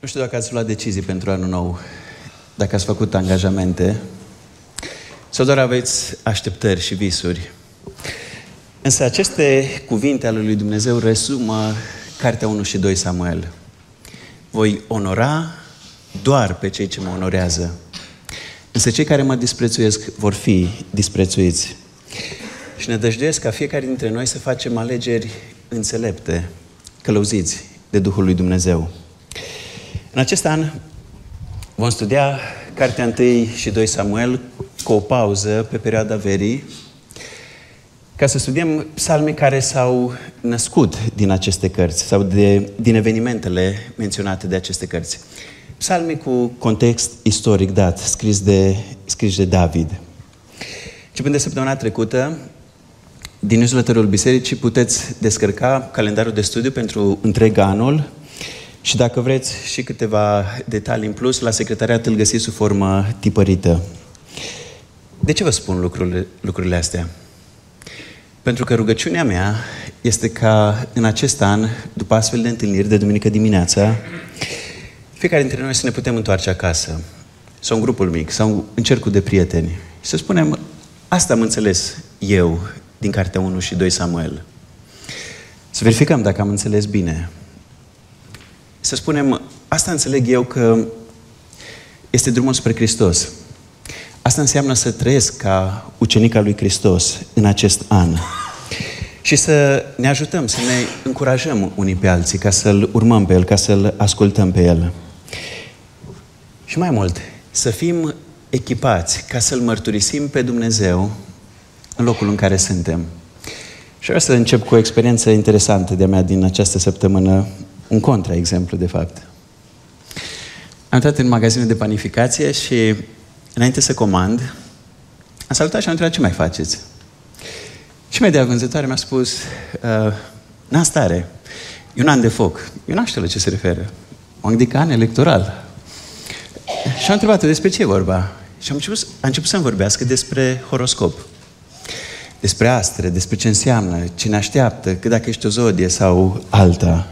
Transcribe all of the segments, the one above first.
Nu știu dacă ați luat decizii pentru anul nou, dacă ați făcut angajamente sau doar aveți așteptări și visuri. Însă aceste cuvinte ale lui Dumnezeu resumă Cartea 1 și 2 Samuel. Voi onora doar pe cei ce mă onorează. Însă cei care mă disprețuiesc vor fi disprețuiți. Și ne dăjduiesc ca fiecare dintre noi să facem alegeri înțelepte, călăuziți de Duhul lui Dumnezeu. În acest an vom studia Cartea 1 și 2 Samuel cu o pauză pe perioada verii ca să studiem psalmii care s-au născut din aceste cărți sau de, din evenimentele menționate de aceste cărți. Psalmii cu context istoric dat, scris de, scris de David. Începând de săptămâna trecută, din newsletterul bisericii puteți descărca calendarul de studiu pentru întreg anul și dacă vreți și câteva detalii în plus, la secretariat îl găsiți sub formă tipărită. De ce vă spun lucrurile, lucrurile astea? Pentru că rugăciunea mea este ca în acest an, după astfel de întâlniri de duminică dimineața, fiecare dintre noi să ne putem întoarce acasă, sau în grupul mic, sau în cercul de prieteni, și să spunem, asta am înțeles eu din Cartea 1 și 2 Samuel. Să verificăm dacă am înțeles bine. Să spunem, asta înțeleg eu că este drumul spre Hristos. Asta înseamnă să trăiesc ca ucenica lui Hristos în acest an. Și să ne ajutăm, să ne încurajăm unii pe alții, ca să-L urmăm pe El, ca să-L ascultăm pe El. Și mai mult, să fim echipați ca să-L mărturisim pe Dumnezeu în locul în care suntem. Și vreau să încep cu o experiență interesantă de-a mea din această săptămână, un contra-exemplu, de fapt. Am intrat în magazinul de panificație și înainte să comand, am salutat și am întrebat ce mai faceți. Și imediat vânzătoare mi-a spus, uh, n-am stare, e un an de foc. Eu n-am știu la ce se referă. M-am gândit an electoral. Și am întrebat despre ce e vorba. Și am început, a început să-mi vorbească despre horoscop. Despre astre, despre ce înseamnă, ce ne așteaptă, că dacă ești o zodie sau alta.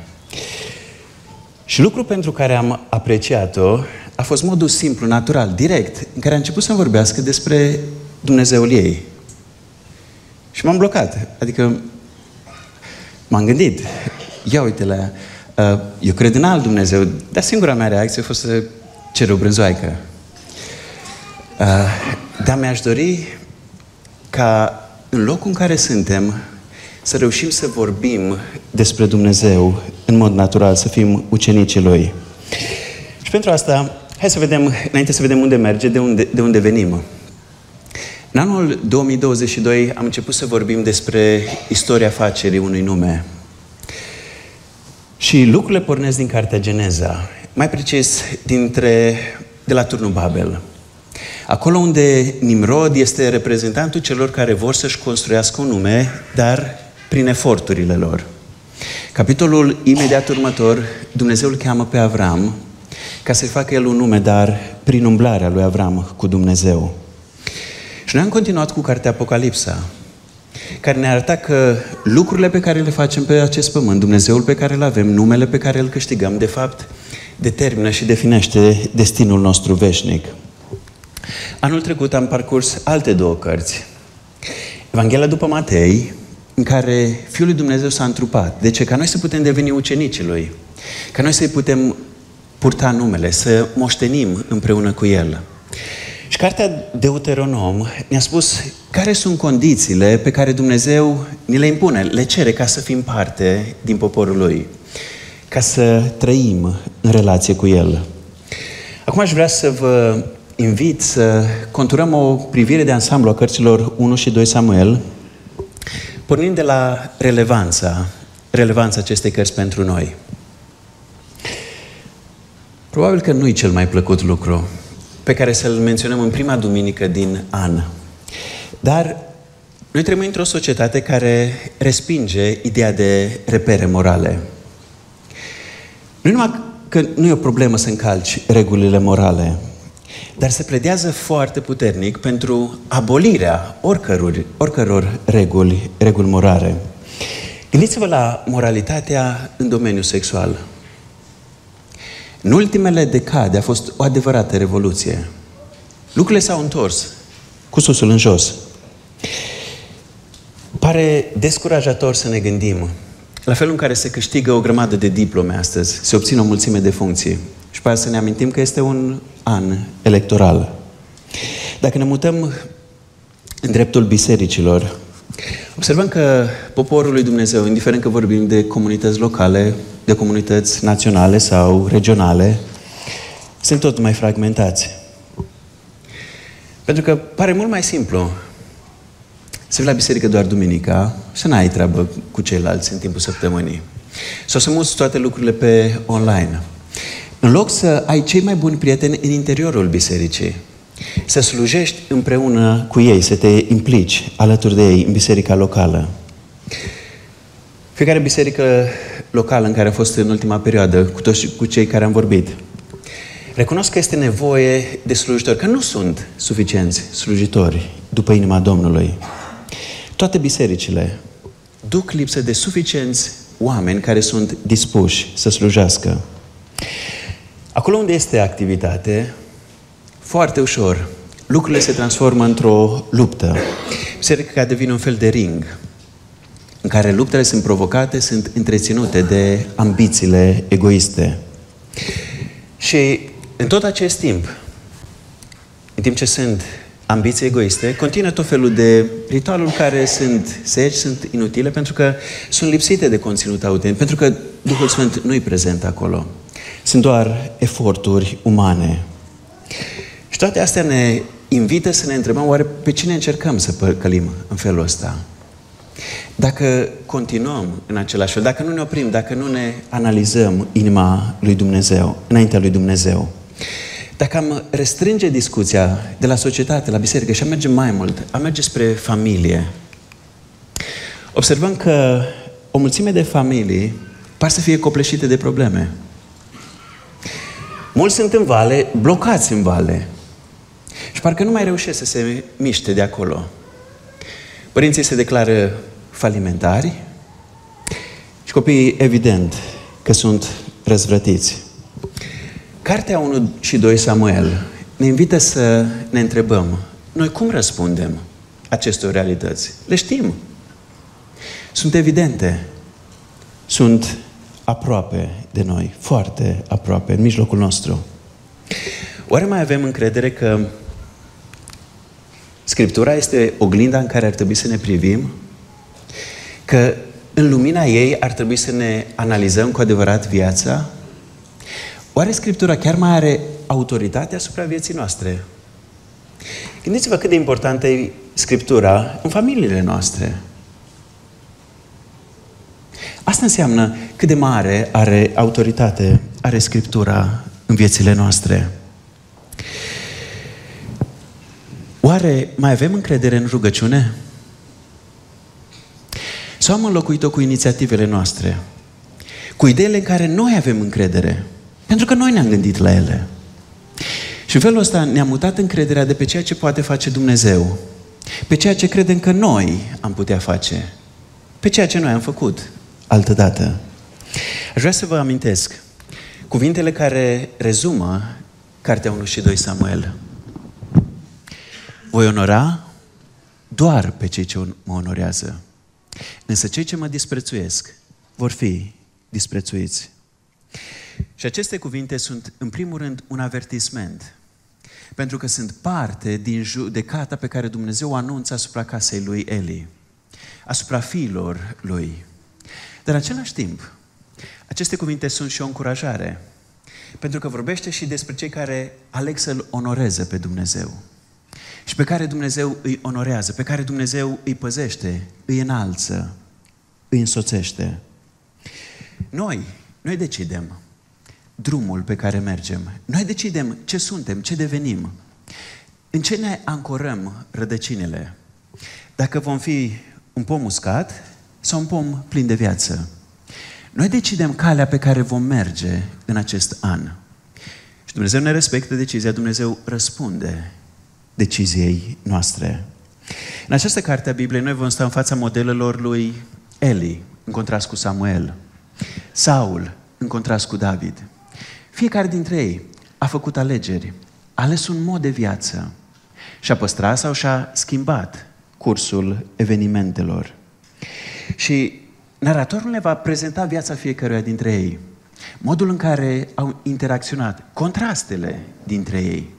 Și lucru pentru care am apreciat-o a fost modul simplu, natural, direct, în care a început să-mi vorbească despre Dumnezeul ei. Și m-am blocat. Adică m-am gândit, ia uite la uh, eu cred în alt Dumnezeu, dar singura mea reacție a fost să cer o brânzoaică. Uh, dar mi-aș dori ca în locul în care suntem să reușim să vorbim despre Dumnezeu în mod natural, să fim ucenicii Lui. Și pentru asta Hai să vedem, înainte să vedem unde merge, de unde, de unde venim. În anul 2022 am început să vorbim despre istoria afacerii unui nume. Și lucrurile pornesc din Cartea Geneza, mai precis dintre, de la turnul Babel. Acolo unde Nimrod este reprezentantul celor care vor să-și construiască un nume, dar prin eforturile lor. Capitolul imediat următor, Dumnezeu îl cheamă pe Avram ca să-i facă el un nume, dar prin umblarea lui Avram cu Dumnezeu. Și noi am continuat cu cartea Apocalipsa, care ne arăta că lucrurile pe care le facem pe acest pământ, Dumnezeul pe care îl avem, numele pe care îl câștigăm, de fapt, determină și definește destinul nostru veșnic. Anul trecut am parcurs alte două cărți. Evanghelia după Matei, în care Fiul lui Dumnezeu s-a întrupat. De ce? Ca noi să putem deveni ucenicii Lui. Ca noi să-i putem purta numele, să moștenim împreună cu El. Și cartea Deuteronom ne-a spus care sunt condițiile pe care Dumnezeu ni le impune, le cere ca să fim parte din poporul Lui, ca să trăim în relație cu El. Acum aș vrea să vă invit să conturăm o privire de ansamblu a cărților 1 și 2 Samuel, pornind de la relevanța, relevanța acestei cărți pentru noi. Probabil că nu e cel mai plăcut lucru pe care să-l menționăm în prima duminică din an. Dar noi trăim într-o societate care respinge ideea de repere morale. Nu numai că nu e o problemă să încalci regulile morale, dar se pledează foarte puternic pentru abolirea oricăror, oricăror reguli, reguli morale. Gândiți-vă la moralitatea în domeniul sexual. În ultimele decade a fost o adevărată revoluție. Lucrurile s-au întors cu susul în jos. Pare descurajator să ne gândim la felul în care se câștigă o grămadă de diplome astăzi, se obține o mulțime de funcții. Și pare să ne amintim că este un an electoral. Dacă ne mutăm în dreptul bisericilor, observăm că poporul lui Dumnezeu, indiferent că vorbim de comunități locale, de comunități naționale sau regionale, sunt tot mai fragmentați. Pentru că pare mult mai simplu să vii la biserică doar duminica, să n-ai treabă cu ceilalți în timpul săptămânii. Sau să muți toate lucrurile pe online. În loc să ai cei mai buni prieteni în interiorul bisericii, să slujești împreună cu ei, să te implici alături de ei în biserica locală. Fiecare biserică locală în care a fost în ultima perioadă, cu toți cu cei care am vorbit, recunosc că este nevoie de slujitori, că nu sunt suficienți slujitori după inima Domnului. Toate bisericile duc lipsă de suficienți oameni care sunt dispuși să slujească. Acolo unde este activitate, foarte ușor, lucrurile se transformă într-o luptă. Biserica devine un fel de ring în care luptele sunt provocate, sunt întreținute de ambițiile egoiste. Și în tot acest timp, în timp ce sunt ambiții egoiste, continuă tot felul de ritualuri care sunt seci, sunt inutile, pentru că sunt lipsite de conținut autentic, pentru că Duhul Sfânt nu-i prezent acolo. Sunt doar eforturi umane. Și toate astea ne invită să ne întrebăm oare pe cine încercăm să păcălim în felul ăsta. Dacă continuăm în același fel, dacă nu ne oprim, dacă nu ne analizăm inima lui Dumnezeu, înaintea lui Dumnezeu, dacă am restrânge discuția de la societate, la biserică și am merge mai mult, am merge spre familie, observăm că o mulțime de familii par să fie copleșite de probleme. Mulți sunt în vale, blocați în vale. Și parcă nu mai reușesc să se miște de acolo. Părinții se declară falimentari și copiii, evident, că sunt răzvrătiți. Cartea 1 și 2 Samuel ne invită să ne întrebăm, noi cum răspundem acestor realități? Le știm. Sunt evidente. Sunt aproape de noi, foarte aproape, în mijlocul nostru. Oare mai avem încredere că Scriptura este oglinda în care ar trebui să ne privim? Că în lumina ei ar trebui să ne analizăm cu adevărat viața? Oare Scriptura chiar mai are autoritate asupra vieții noastre? Gândiți-vă cât de importantă e Scriptura în familiile noastre. Asta înseamnă cât de mare are autoritate, are Scriptura în viețile noastre. Oare mai avem încredere în rugăciune? Sau am înlocuit-o cu inițiativele noastre? Cu ideile în care noi avem încredere? Pentru că noi ne-am gândit la ele. Și în felul ăsta ne-am mutat încrederea de pe ceea ce poate face Dumnezeu. Pe ceea ce credem că noi am putea face. Pe ceea ce noi am făcut altădată. Aș vrea să vă amintesc cuvintele care rezumă Cartea 1 și 2 Samuel. Voi onora doar pe cei ce mă onorează. Însă cei ce mă disprețuiesc vor fi disprețuiți. Și aceste cuvinte sunt, în primul rând, un avertisment. Pentru că sunt parte din judecata pe care Dumnezeu o anunță asupra casei lui Eli, asupra fiilor lui. Dar în același timp, aceste cuvinte sunt și o încurajare. Pentru că vorbește și despre cei care aleg să-L onoreze pe Dumnezeu. Și pe care Dumnezeu îi onorează, pe care Dumnezeu îi păzește, îi înalță, îi însoțește. Noi, noi decidem drumul pe care mergem. Noi decidem ce suntem, ce devenim. În ce ne ancorăm rădăcinile? Dacă vom fi un pom uscat sau un pom plin de viață. Noi decidem calea pe care vom merge în acest an. Și Dumnezeu ne respectă decizia, Dumnezeu răspunde deciziei noastre. În această carte a Bibliei noi vom sta în fața modelelor lui Eli, în contrast cu Samuel, Saul, în contrast cu David, fiecare dintre ei a făcut alegeri, a ales un mod de viață și-a păstrat sau și-a schimbat cursul evenimentelor. Și naratorul ne va prezenta viața fiecăruia dintre ei, modul în care au interacționat, contrastele dintre ei.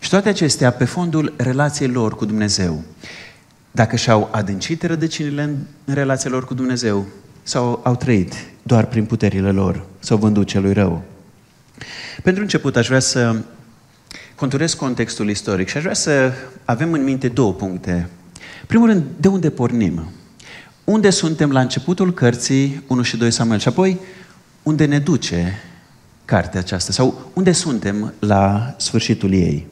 Și toate acestea pe fondul relației lor cu Dumnezeu. Dacă și-au adâncit rădăcinile în, în relația lor cu Dumnezeu sau au trăit doar prin puterile lor, sau vândut celui rău. Pentru început aș vrea să conturez contextul istoric și aș vrea să avem în minte două puncte. Primul rând, de unde pornim? Unde suntem la începutul cărții 1 și 2 Samuel și apoi unde ne duce cartea aceasta sau unde suntem la sfârșitul ei.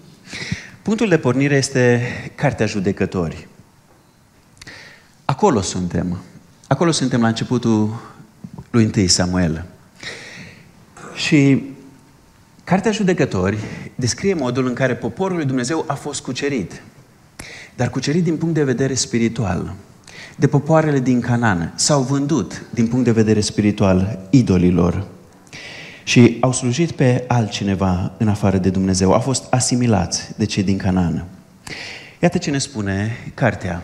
Punctul de pornire este Cartea Judecători. Acolo suntem. Acolo suntem la începutul lui 1 Samuel. Și Cartea Judecători descrie modul în care poporul lui Dumnezeu a fost cucerit. Dar cucerit din punct de vedere spiritual. De popoarele din Canaan s-au vândut din punct de vedere spiritual idolilor. Și au slujit pe altcineva în afară de Dumnezeu. Au fost asimilați de cei din Canaan. Iată ce ne spune cartea.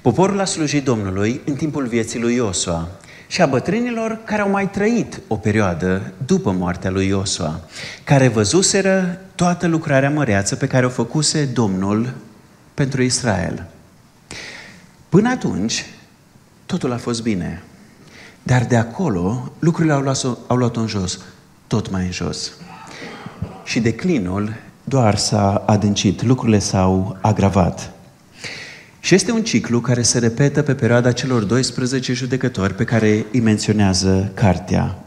Poporul a slujit Domnului în timpul vieții lui Iosua și a bătrânilor care au mai trăit o perioadă după moartea lui Iosua, care văzuseră toată lucrarea măreață pe care o făcuse Domnul pentru Israel. Până atunci, totul a fost bine. Dar de acolo, lucrurile au luat-o, au luat în jos, tot mai în jos. Și declinul doar s-a adâncit, lucrurile s-au agravat. Și este un ciclu care se repetă pe perioada celor 12 judecători pe care îi menționează cartea.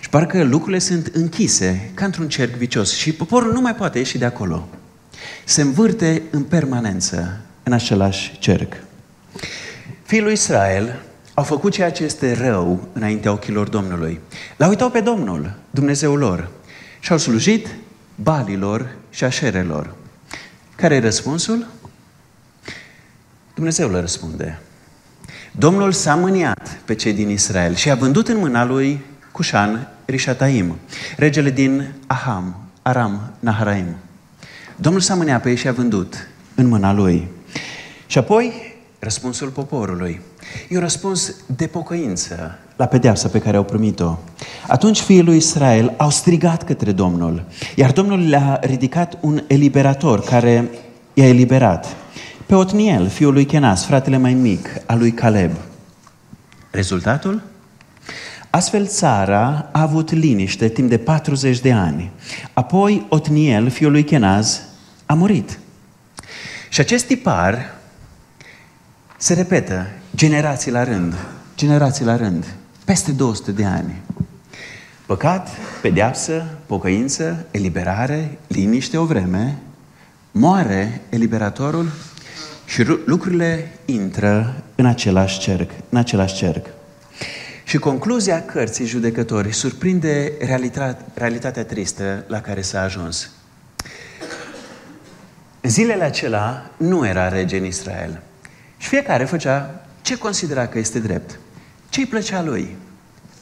Și parcă lucrurile sunt închise ca într-un cerc vicios și poporul nu mai poate ieși de acolo. Se învârte în permanență în același cerc. Fiul lui Israel au făcut ceea ce este rău înaintea ochilor Domnului. L-au uitat pe Domnul, Dumnezeul lor, și au slujit balilor și așerelor. Care e răspunsul? Dumnezeu le răspunde. Domnul s-a mâniat pe cei din Israel și a vândut în mâna lui Cușan Rishataim, regele din Aham, Aram, Naharaim. Domnul s-a mâniat pe ei și a vândut în mâna lui. Și apoi, răspunsul poporului. E un răspuns de pocăință la pedeapsa pe care au primit-o. Atunci fiii lui Israel au strigat către Domnul, iar Domnul le-a ridicat un eliberator care i-a eliberat pe Otniel, fiul lui Kenas, fratele mai mic al lui Caleb. Rezultatul? Astfel țara a avut liniște timp de 40 de ani. Apoi Otniel, fiul lui Kenaz, a murit. Și acest tipar se repetă generații la rând, generații la rând, peste 200 de ani. Păcat, pedeapsă, pocăință, eliberare, liniște o vreme, moare eliberatorul și lucrurile intră în același cerc, în același cerc. Și concluzia cărții judecătorii surprinde realitatea, realitatea tristă la care s-a ajuns. În zilele acelea nu era rege în Israel. Și fiecare făcea ce considera că este drept. Ce îi plăcea lui.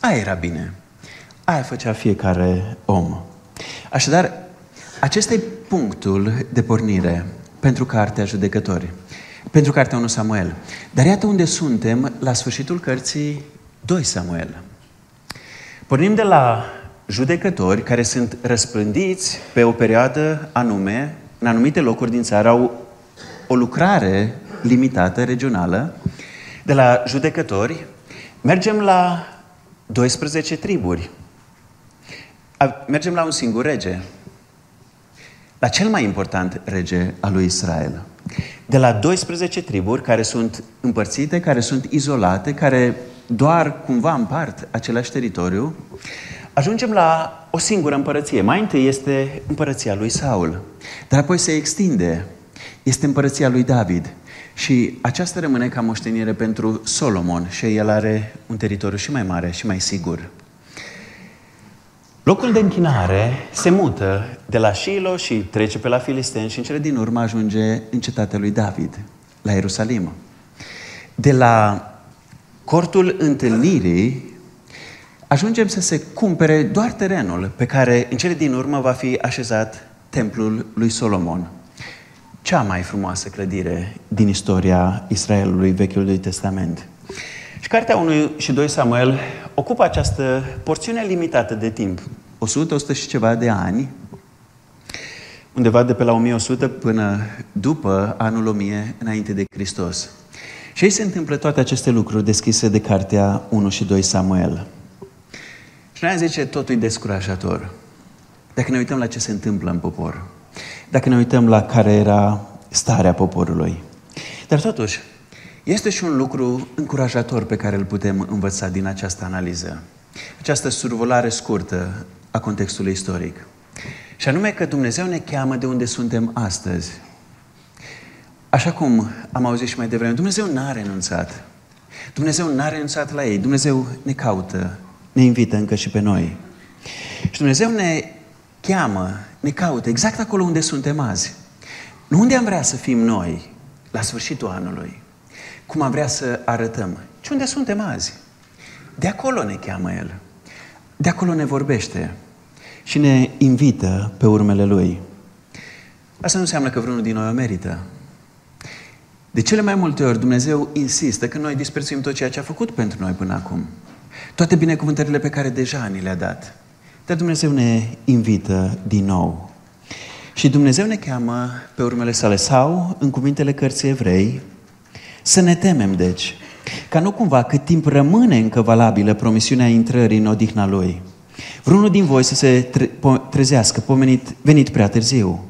Aia era bine. Aia făcea fiecare om. Așadar, acesta e punctul de pornire pentru cartea judecătorii. Pentru cartea 1 Samuel. Dar iată unde suntem la sfârșitul cărții 2 Samuel. Pornim de la judecători care sunt răspândiți pe o perioadă anume, în anumite locuri din țară, au o lucrare limitată, regională. De la judecători mergem la 12 triburi. Mergem la un singur rege. La cel mai important rege al lui Israel de la 12 triburi care sunt împărțite, care sunt izolate, care doar cumva împart același teritoriu, ajungem la o singură împărăție. Mai întâi este împărăția lui Saul, dar apoi se extinde. Este împărăția lui David. Și aceasta rămâne ca moștenire pentru Solomon și el are un teritoriu și mai mare și mai sigur. Locul de închinare se mută de la Shiloh și trece pe la Filisteni și în cele din urmă ajunge în cetatea lui David, la Ierusalim. De la cortul întâlnirii ajungem să se cumpere doar terenul pe care în cele din urmă va fi așezat templul lui Solomon. Cea mai frumoasă clădire din istoria Israelului Vechiului Testament. Și cartea 1 și 2 Samuel ocupă această porțiune limitată de timp, 100, 100 și ceva de ani, undeva de pe la 1100 până după anul 1000 înainte de Hristos. Și aici se întâmplă toate aceste lucruri deschise de cartea 1 și 2 Samuel. Și noi zice, totul e descurajator. Dacă ne uităm la ce se întâmplă în popor, dacă ne uităm la care era starea poporului. Dar totuși, este și un lucru încurajator pe care îl putem învăța din această analiză. Această survolare scurtă a contextului istoric. Și anume că Dumnezeu ne cheamă de unde suntem astăzi. Așa cum am auzit și mai devreme, Dumnezeu n-a renunțat. Dumnezeu n-a renunțat la ei. Dumnezeu ne caută, ne invită încă și pe noi. Și Dumnezeu ne cheamă, ne caută exact acolo unde suntem azi. Nu unde am vrea să fim noi la sfârșitul anului, cum am vrea să arătăm, ci unde suntem azi. De acolo ne cheamă El. De acolo ne vorbește și ne invită pe urmele Lui. Asta nu înseamnă că vreunul din noi o merită. De cele mai multe ori Dumnezeu insistă că noi disprețuim tot ceea ce a făcut pentru noi până acum. Toate binecuvântările pe care deja ni le-a dat. Dar Dumnezeu ne invită din nou. Și Dumnezeu ne cheamă pe urmele sale sau, în cuvintele cărții evrei, să ne temem, deci, ca nu cumva cât timp rămâne încă valabilă promisiunea intrării în odihna Lui, vreunul din voi să se trezească, pomenit, venit prea târziu.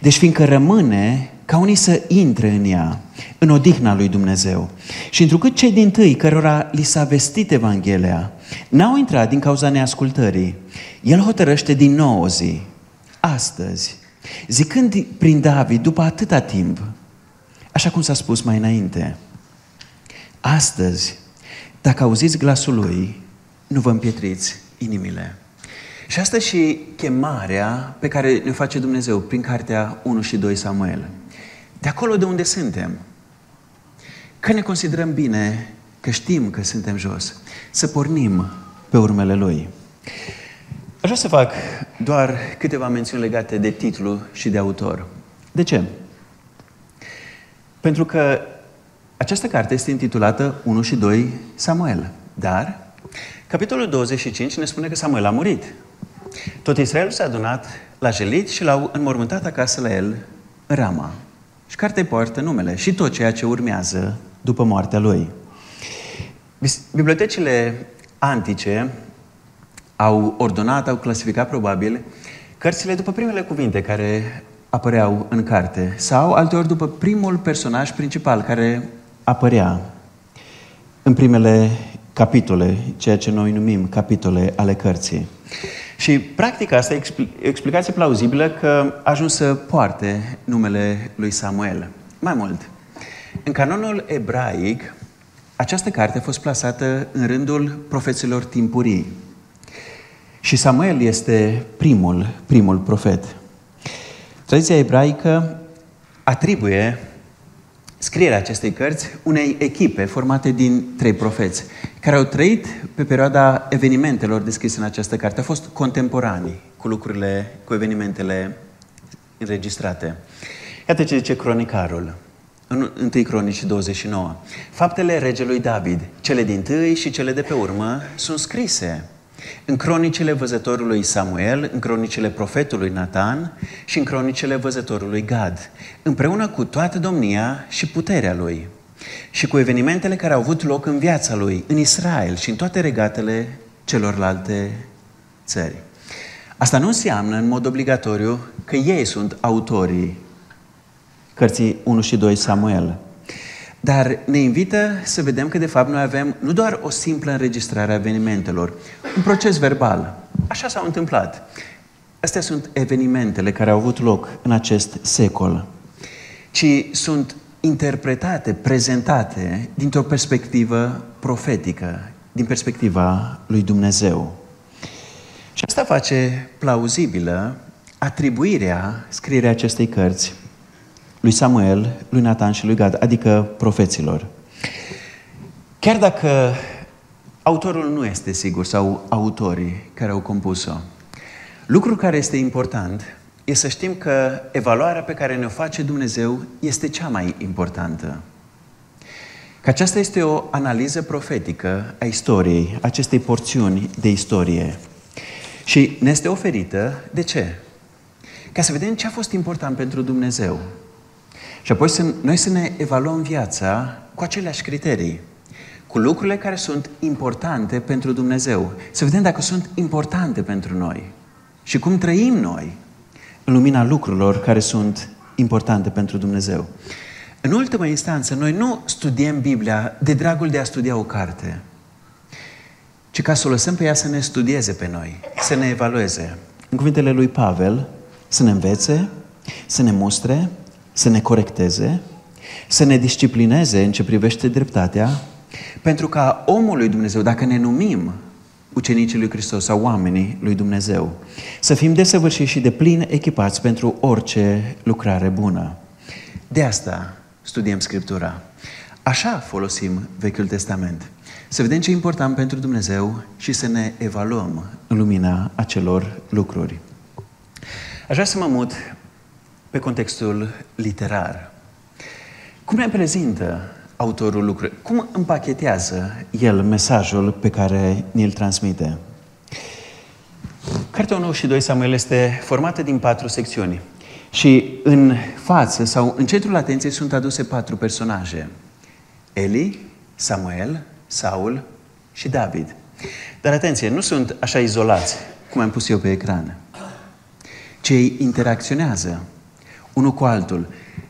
Deci fiindcă rămâne ca unii să intre în ea, în odihna lui Dumnezeu. Și întrucât cei din tâi, cărora li s-a vestit Evanghelia, n-au intrat din cauza neascultării, El hotărăște din nou o zi, astăzi, zicând prin David, după atâta timp, așa cum s-a spus mai înainte, astăzi, dacă auziți glasul Lui, nu vă împietriți inimile. Și asta și chemarea pe care ne face Dumnezeu prin cartea 1 și 2 Samuel. De acolo de unde suntem. Că ne considerăm bine, că știm că suntem jos, să pornim pe urmele Lui. Aș vrea să fac doar câteva mențiuni legate de titlu și de autor. De ce? Pentru că această carte este intitulată 1 și 2 Samuel. Dar capitolul 25 ne spune că Samuel a murit. Tot Israelul s-a adunat la Jelit și l-au înmormântat acasă la el în Rama. Și cartea poartă numele și tot ceea ce urmează după moartea lui. Bibliotecile antice au ordonat, au clasificat probabil cărțile după primele cuvinte care apăreau în carte sau alteori după primul personaj principal care apărea în primele capitole, ceea ce noi numim capitole ale cărții. Și practic asta e explicație plauzibilă că a ajuns să poarte numele lui Samuel. Mai mult, în canonul ebraic, această carte a fost plasată în rândul profeților timpurii. Și Samuel este primul, primul profet. Tradiția ebraică atribuie scrierea acestei cărți unei echipe formate din trei profeți, care au trăit pe perioada evenimentelor descrise în această carte. Au fost contemporani cu lucrurile, cu evenimentele înregistrate. Iată ce zice cronicarul în 1 Cronici 29. Faptele regelui David, cele din tâi și cele de pe urmă, sunt scrise în cronicile văzătorului Samuel, în cronicile profetului Nathan și în cronicile văzătorului Gad, împreună cu toată domnia și puterea lui și cu evenimentele care au avut loc în viața lui, în Israel și în toate regatele celorlalte țări. Asta nu înseamnă în mod obligatoriu că ei sunt autorii cărții 1 și 2 Samuel. Dar ne invită să vedem că, de fapt, noi avem nu doar o simplă înregistrare a evenimentelor, un proces verbal. Așa s-au întâmplat. Astea sunt evenimentele care au avut loc în acest secol, ci sunt interpretate, prezentate dintr-o perspectivă profetică, din perspectiva lui Dumnezeu. Și asta face plauzibilă atribuirea scrierea acestei cărți lui Samuel, lui Nathan și lui Gad, adică profeților. Chiar dacă autorul nu este sigur sau autorii care au compus-o. Lucrul care este important e să știm că evaluarea pe care ne-o face Dumnezeu este cea mai importantă. Că aceasta este o analiză profetică a istoriei, acestei porțiuni de istorie. Și ne este oferită, de ce? Ca să vedem ce a fost important pentru Dumnezeu. Și apoi să, noi să ne evaluăm viața cu aceleași criterii, cu lucrurile care sunt importante pentru Dumnezeu. Să vedem dacă sunt importante pentru noi și cum trăim noi în lumina lucrurilor care sunt importante pentru Dumnezeu. În ultimă instanță, noi nu studiem Biblia de dragul de a studia o carte, ci ca să o lăsăm pe ea să ne studieze pe noi, să ne evalueze. În cuvintele lui Pavel, să ne învețe, să ne mustre, să ne corecteze, să ne disciplineze în ce privește dreptatea, pentru ca omul lui Dumnezeu, dacă ne numim ucenicii lui Hristos sau oamenii lui Dumnezeu, să fim desăvârșiți și de plin echipați pentru orice lucrare bună. De asta studiem Scriptura. Așa folosim Vechiul Testament. Să vedem ce e important pentru Dumnezeu și să ne evaluăm în lumina acelor lucruri. Aș vrea să mă mut pe contextul literar. Cum ne prezintă autorul lucrurilor? Cum împachetează el mesajul pe care ni-l transmite? Cartea 1 și 2 Samuel este formată din patru secțiuni. Și în față sau în centrul atenției sunt aduse patru personaje. Eli, Samuel, Saul și David. Dar atenție, nu sunt așa izolați, cum am pus eu pe ecran. Cei interacționează unul cu altul.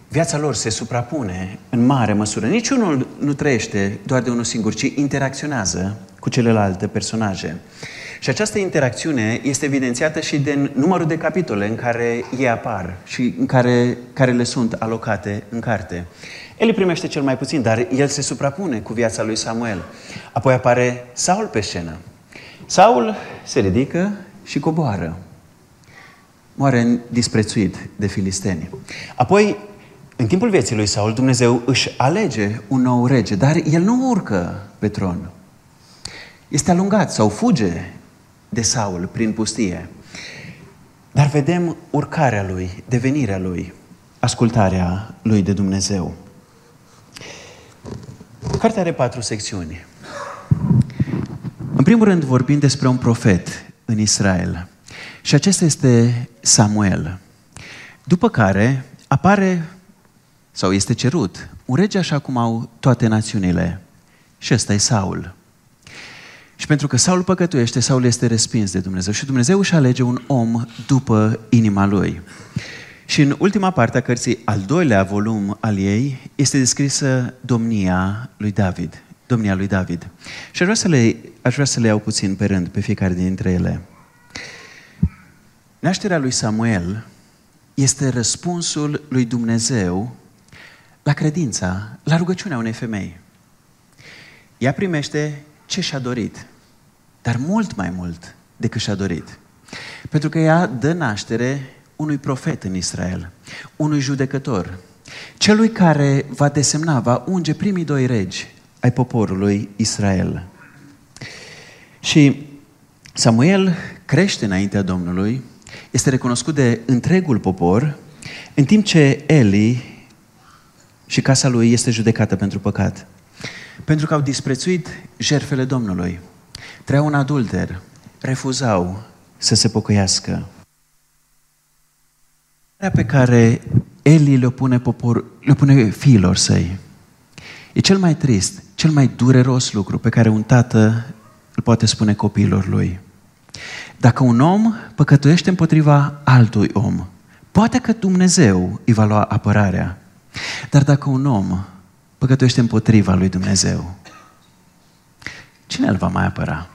Viața lor se suprapune în mare măsură. Niciunul nu trăiește doar de unul singur, ci interacționează cu celelalte personaje. Și această interacțiune este evidențiată și de numărul de capitole în care ei apar și în care, care le sunt alocate în carte. El îi primește cel mai puțin, dar el se suprapune cu viața lui Samuel. Apoi apare Saul pe scenă. Saul se ridică și coboară. Moare disprețuit de filisteni. Apoi, în timpul vieții lui Saul, Dumnezeu își alege un nou rege, dar el nu urcă pe tron. Este alungat sau fuge de Saul prin pustie. Dar vedem urcarea lui, devenirea lui, ascultarea lui de Dumnezeu. Cartea are patru secțiuni. În primul rând vorbim despre un profet în Israel. Și acesta este Samuel. După care apare, sau este cerut, un rege așa cum au toate națiunile. Și ăsta e Saul. Și pentru că Saul păcătuiește, Saul este respins de Dumnezeu. Și Dumnezeu își alege un om după inima lui. Și în ultima parte a cărții, al doilea volum al ei, este descrisă domnia lui David. Domnia lui David. Și aș vrea să le, aș vrea să le iau puțin pe rând, pe fiecare dintre ele. Nașterea lui Samuel este răspunsul lui Dumnezeu la credința, la rugăciunea unei femei. Ea primește ce și-a dorit, dar mult mai mult decât și-a dorit. Pentru că ea dă naștere unui profet în Israel, unui judecător, celui care va desemna, va unge primii doi regi ai poporului Israel. Și Samuel crește înaintea Domnului, este recunoscut de întregul popor, în timp ce Eli și casa lui este judecată pentru păcat. Pentru că au disprețuit jertfele Domnului. Trăiau un adulter, refuzau să se pocăiască. pe care Eli le pune, popor, le pune fiilor săi. E cel mai trist, cel mai dureros lucru pe care un tată îl poate spune copiilor lui. Dacă un om păcătuiește împotriva altui om, poate că Dumnezeu îi va lua apărarea. Dar dacă un om păcătuiește împotriva lui Dumnezeu, cine îl va mai apăra?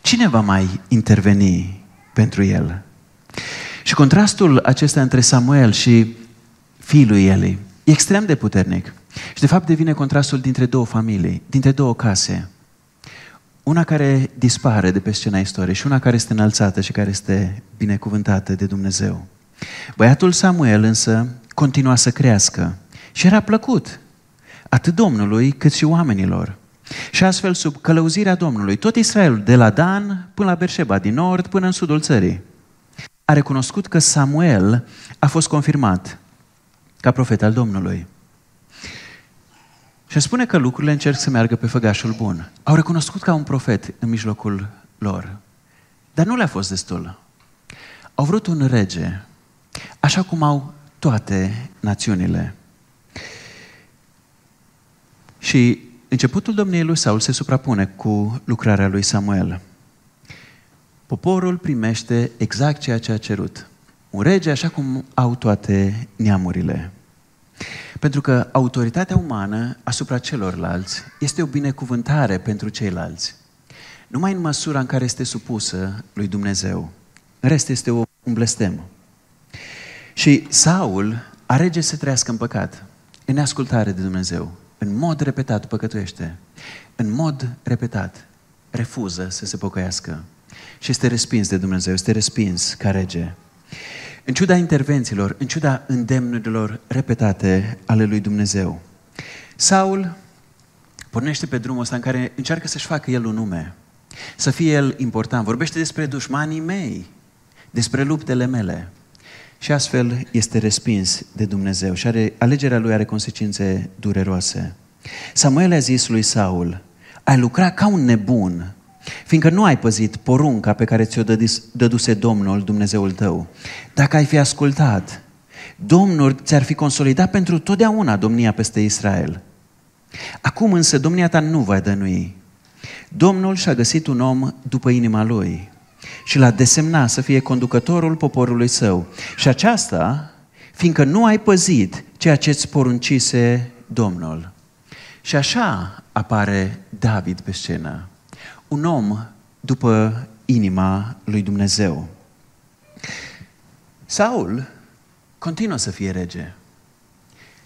Cine va mai interveni pentru el? Și contrastul acesta între Samuel și fiul lui Eli e extrem de puternic. Și de fapt devine contrastul dintre două familii, dintre două case. Una care dispare de pe scena istoriei și una care este înălțată și care este binecuvântată de Dumnezeu. Băiatul Samuel însă continua să crească și era plăcut atât Domnului cât și oamenilor. Și astfel, sub călăuzirea Domnului, tot Israelul, de la Dan până la Berșeba, din nord până în sudul țării, a recunoscut că Samuel a fost confirmat ca profet al Domnului. Și spune că lucrurile încerc să meargă pe făgașul bun. Au recunoscut ca un profet în mijlocul lor. Dar nu le-a fost destul. Au vrut un rege, așa cum au toate națiunile. Și începutul domniei lui Saul se suprapune cu lucrarea lui Samuel. Poporul primește exact ceea ce a cerut. Un rege așa cum au toate neamurile. Pentru că autoritatea umană asupra celorlalți este o binecuvântare pentru ceilalți. Numai în măsura în care este supusă lui Dumnezeu. În rest este un blestem. Și Saul arege să trăiască în păcat, în neascultare de Dumnezeu. În mod repetat păcătuiește. În mod repetat refuză să se pocăiască. Și este respins de Dumnezeu, este respins ca rege. În ciuda intervențiilor, în ciuda îndemnurilor repetate ale lui Dumnezeu, Saul pornește pe drumul ăsta în care încearcă să-și facă el un nume, să fie el important. Vorbește despre dușmanii mei, despre luptele mele. Și astfel este respins de Dumnezeu și are, alegerea lui are consecințe dureroase. Samuel a zis lui Saul, ai lucrat ca un nebun Fiindcă nu ai păzit porunca pe care ți-o dăduse Domnul, Dumnezeul tău. Dacă ai fi ascultat, Domnul ți-ar fi consolidat pentru totdeauna domnia peste Israel. Acum însă domnia ta nu va dănui. Domnul și-a găsit un om după inima lui și l-a desemnat să fie conducătorul poporului său. Și aceasta, fiindcă nu ai păzit ceea ce îți poruncise Domnul. Și așa apare David pe scenă un om după inima lui Dumnezeu. Saul continuă să fie rege.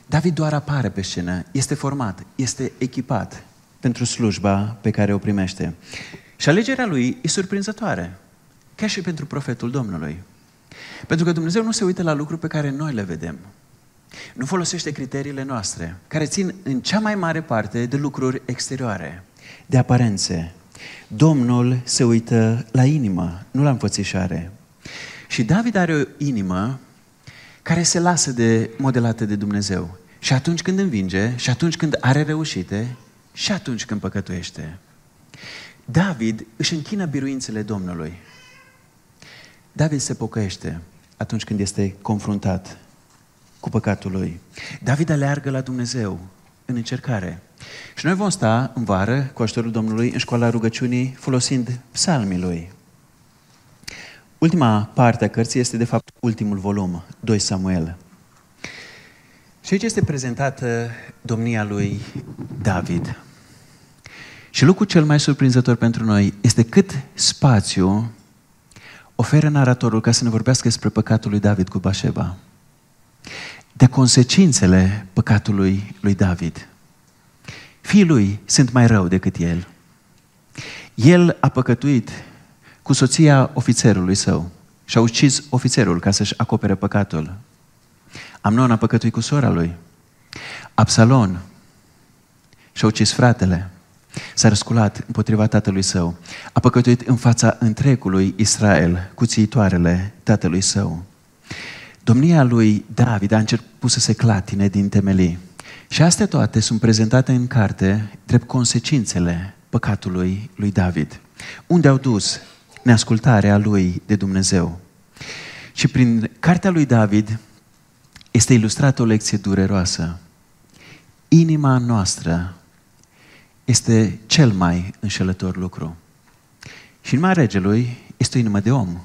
David doar apare pe scenă, este format, este echipat pentru slujba pe care o primește. Și alegerea lui e surprinzătoare, chiar și pentru profetul Domnului. Pentru că Dumnezeu nu se uită la lucruri pe care noi le vedem. Nu folosește criteriile noastre, care țin în cea mai mare parte de lucruri exterioare, de aparențe, Domnul se uită la inimă, nu la înfățișare. Și David are o inimă care se lasă de modelată de Dumnezeu. Și atunci când învinge, și atunci când are reușite, și atunci când păcătuiește. David își închină biruințele Domnului. David se pocăiește atunci când este confruntat cu păcatul lui. David aleargă la Dumnezeu în încercare. Și noi vom sta în vară, cu ajutorul Domnului, în școala rugăciunii, folosind psalmii lui. Ultima parte a cărții este, de fapt, ultimul volum, 2 Samuel. Și aici este prezentată domnia lui David. Și lucrul cel mai surprinzător pentru noi este cât spațiu oferă naratorul ca să ne vorbească despre păcatul lui David cu Bașeba. De consecințele păcatului lui David. Fiii lui sunt mai rău decât el. El a păcătuit cu soția ofițerului său și a ucis ofițerul ca să-și acopere păcatul. Amnon a păcătuit cu sora lui. Absalon și-a ucis fratele. S-a răsculat împotriva tatălui său. A păcătuit în fața întregului Israel cu țiitoarele tatălui său. Domnia lui David a început să se clatine din temelii. Și astea toate sunt prezentate în carte drept consecințele păcatului lui David. Unde au dus neascultarea lui de Dumnezeu. Și prin cartea lui David este ilustrată o lecție dureroasă. Inima noastră este cel mai înșelător lucru. Și inima regelui este o inimă de om.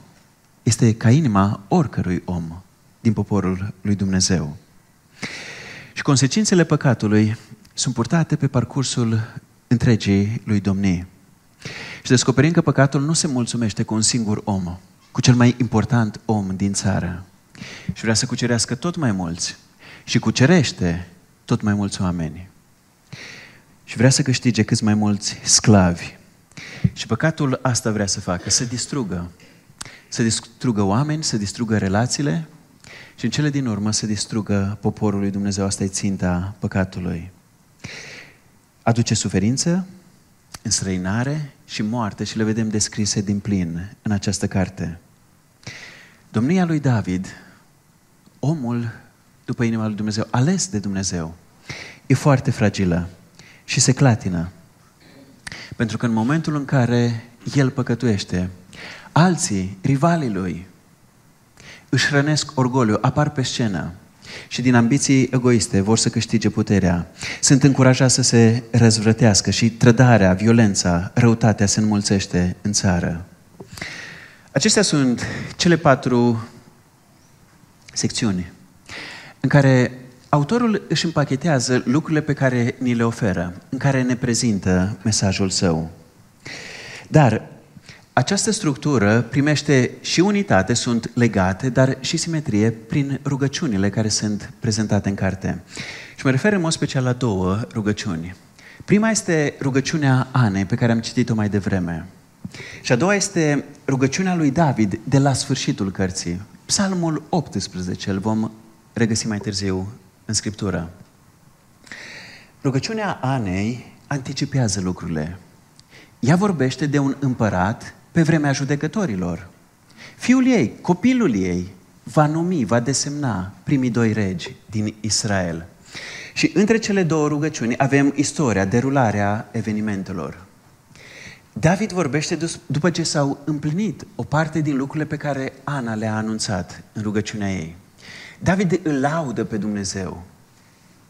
Este ca inima oricărui om din poporul lui Dumnezeu. Și consecințele păcatului sunt purtate pe parcursul întregii lui domnii. Și descoperim că păcatul nu se mulțumește cu un singur om, cu cel mai important om din țară. Și vrea să cucerească tot mai mulți. Și cucerește tot mai mulți oameni. Și vrea să câștige câți mai mulți sclavi. Și păcatul asta vrea să facă, să distrugă. Să distrugă oameni, să distrugă relațiile, și în cele din urmă să distrugă poporul lui Dumnezeu. Asta e ținta păcatului. Aduce suferință, înstrăinare și moarte și le vedem descrise din plin în această carte. Domnia lui David, omul după inima lui Dumnezeu, ales de Dumnezeu, e foarte fragilă și se clatină. Pentru că în momentul în care el păcătuiește, alții, rivalii lui, își hrănesc orgoliu, apar pe scenă și din ambiții egoiste vor să câștige puterea. Sunt încurajați să se răzvrătească și trădarea, violența, răutatea se înmulțește în țară. Acestea sunt cele patru secțiuni în care autorul își împachetează lucrurile pe care ni le oferă, în care ne prezintă mesajul său. Dar această structură primește și unitate, sunt legate, dar și simetrie prin rugăciunile care sunt prezentate în carte. Și mă refer în mod special la două rugăciuni. Prima este rugăciunea Anei, pe care am citit-o mai devreme. Și a doua este rugăciunea lui David de la sfârșitul cărții. Psalmul 18, îl vom regăsi mai târziu în Scriptură. Rugăciunea Anei anticipează lucrurile. Ea vorbește de un împărat pe vremea judecătorilor. Fiul ei, copilul ei, va numi, va desemna primii doi regi din Israel. Și între cele două rugăciuni avem istoria, derularea evenimentelor. David vorbește după ce s-au împlinit o parte din lucrurile pe care Ana le-a anunțat în rugăciunea ei. David îl laudă pe Dumnezeu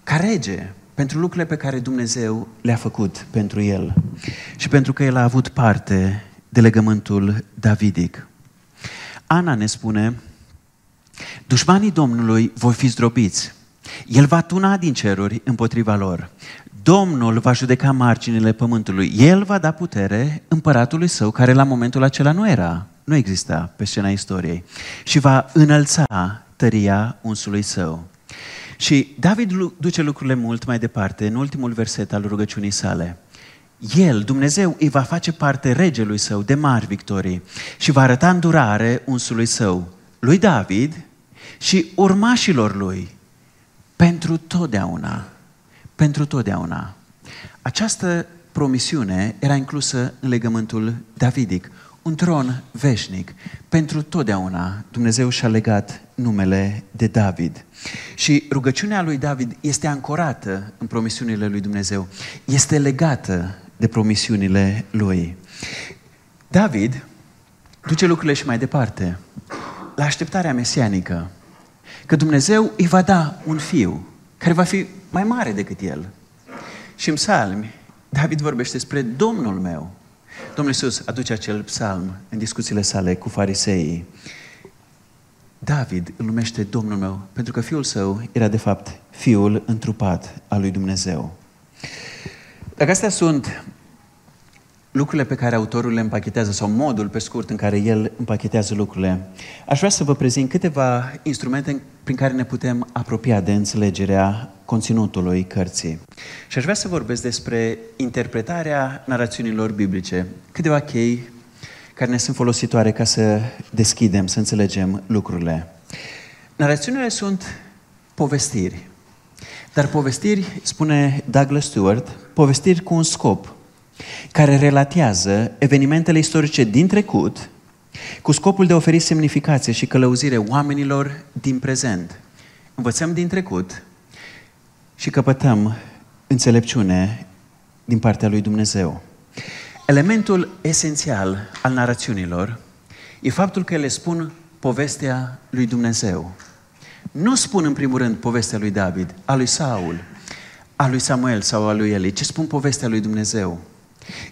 ca rege pentru lucrurile pe care Dumnezeu le-a făcut pentru el și pentru că el a avut parte de legământul davidic. Ana ne spune, dușmanii Domnului vor fi zdrobiți. El va tuna din ceruri împotriva lor. Domnul va judeca marginile pământului. El va da putere împăratului său, care la momentul acela nu era, nu exista pe scena istoriei, și va înălța tăria unsului său. Și David duce lucrurile mult mai departe în ultimul verset al rugăciunii sale. El, Dumnezeu, îi va face parte regelui său de mari victorii și va arăta îndurare unsului său, lui David și urmașilor lui, pentru totdeauna. Pentru totdeauna. Această promisiune era inclusă în legământul davidic, un tron veșnic. Pentru totdeauna Dumnezeu și-a legat numele de David. Și rugăciunea lui David este ancorată în promisiunile lui Dumnezeu. Este legată de promisiunile lui. David duce lucrurile și mai departe. La așteptarea mesianică. Că Dumnezeu îi va da un fiu care va fi mai mare decât el. Și în psalmi, David vorbește despre Domnul meu. Domnul Iisus aduce acel psalm în discuțiile sale cu fariseii. David îl numește Domnul meu, pentru că fiul său era de fapt fiul întrupat al lui Dumnezeu. Dacă astea sunt lucrurile pe care autorul le împachetează sau modul pe scurt în care el împachetează lucrurile, aș vrea să vă prezint câteva instrumente prin care ne putem apropia de înțelegerea conținutului cărții. Și aș vrea să vorbesc despre interpretarea narațiunilor biblice, câteva chei care ne sunt folositoare ca să deschidem, să înțelegem lucrurile. Narațiunile sunt povestiri. Dar povestiri, spune Douglas Stewart, povestiri cu un scop, care relatează evenimentele istorice din trecut cu scopul de a oferi semnificație și călăuzire oamenilor din prezent. Învățăm din trecut și căpătăm înțelepciune din partea lui Dumnezeu. Elementul esențial al narațiunilor e faptul că ele spun povestea lui Dumnezeu. Nu spun în primul rând povestea lui David, a lui Saul, a lui Samuel sau a lui Eli, ci spun povestea lui Dumnezeu.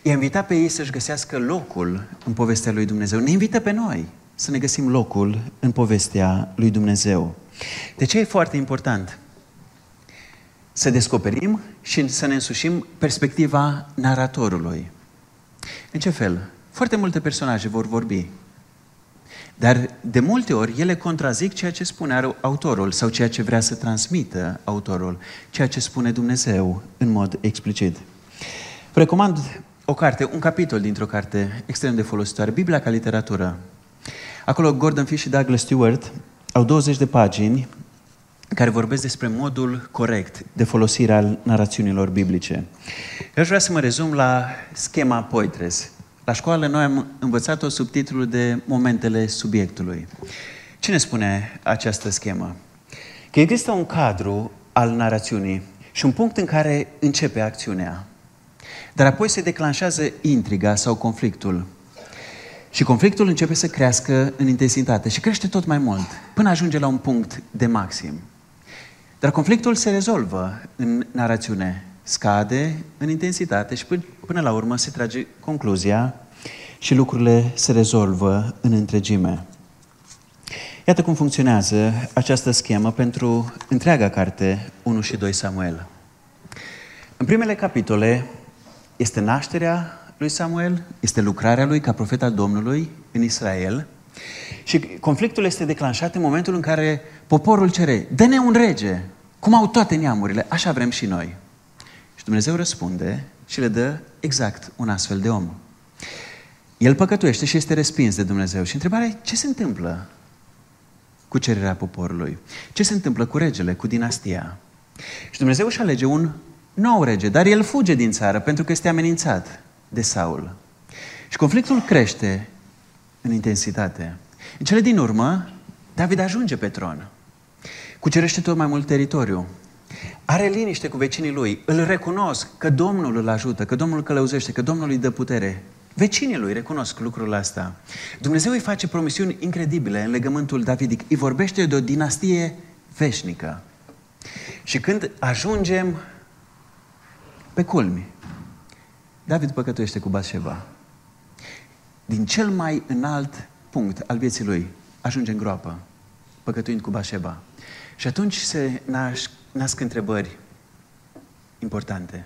I-a invitat pe ei să-și găsească locul în povestea lui Dumnezeu. Ne invită pe noi să ne găsim locul în povestea lui Dumnezeu. De ce e foarte important? Să descoperim și să ne însușim perspectiva naratorului. În ce fel? Foarte multe personaje vor vorbi. Dar de multe ori ele contrazic ceea ce spune autorul sau ceea ce vrea să transmită autorul, ceea ce spune Dumnezeu în mod explicit. Vă recomand o carte, un capitol dintr-o carte extrem de folositoare, Biblia ca literatură. Acolo Gordon Fish și Douglas Stewart au 20 de pagini care vorbesc despre modul corect de folosire al narațiunilor biblice. Eu aș vrea să mă rezum la schema Poitres. La școală noi am învățat-o sub titlul de Momentele subiectului. Cine spune această schemă? Că există un cadru al narațiunii și un punct în care începe acțiunea. Dar apoi se declanșează intriga sau conflictul. Și conflictul începe să crească în intensitate și crește tot mai mult, până ajunge la un punct de maxim. Dar conflictul se rezolvă în narațiune, scade în intensitate și până la urmă se trage concluzia și lucrurile se rezolvă în întregime. Iată cum funcționează această schemă pentru întreaga carte 1 și 2 Samuel. În primele capitole este nașterea lui Samuel, este lucrarea lui ca profet al Domnului în Israel și conflictul este declanșat în momentul în care poporul cere, dă-ne un rege, cum au toate neamurile, așa vrem și noi. Și Dumnezeu răspunde și le dă exact un astfel de om. El păcătuiește și este respins de Dumnezeu. Și întrebarea e, ce se întâmplă cu cererea poporului? Ce se întâmplă cu regele, cu dinastia? Și Dumnezeu își alege un nou rege, dar el fuge din țară pentru că este amenințat de Saul. Și conflictul crește în intensitate. În cele din urmă, David ajunge pe tron. Cucerește tot mai mult teritoriu. Are liniște cu vecinii lui. Îl recunosc că Domnul îl ajută, că Domnul îl călăuzește, că Domnul îi dă putere. Vecinii lui recunosc lucrul ăsta. Dumnezeu îi face promisiuni incredibile în legământul davidic. Îi vorbește de o dinastie veșnică. Și când ajungem pe culmi, David păcătuiește cu Bathsheba. Din cel mai înalt punct al vieții lui, ajunge în groapă, păcătuind cu Bathsheba. Și atunci se nasc, nasc întrebări importante.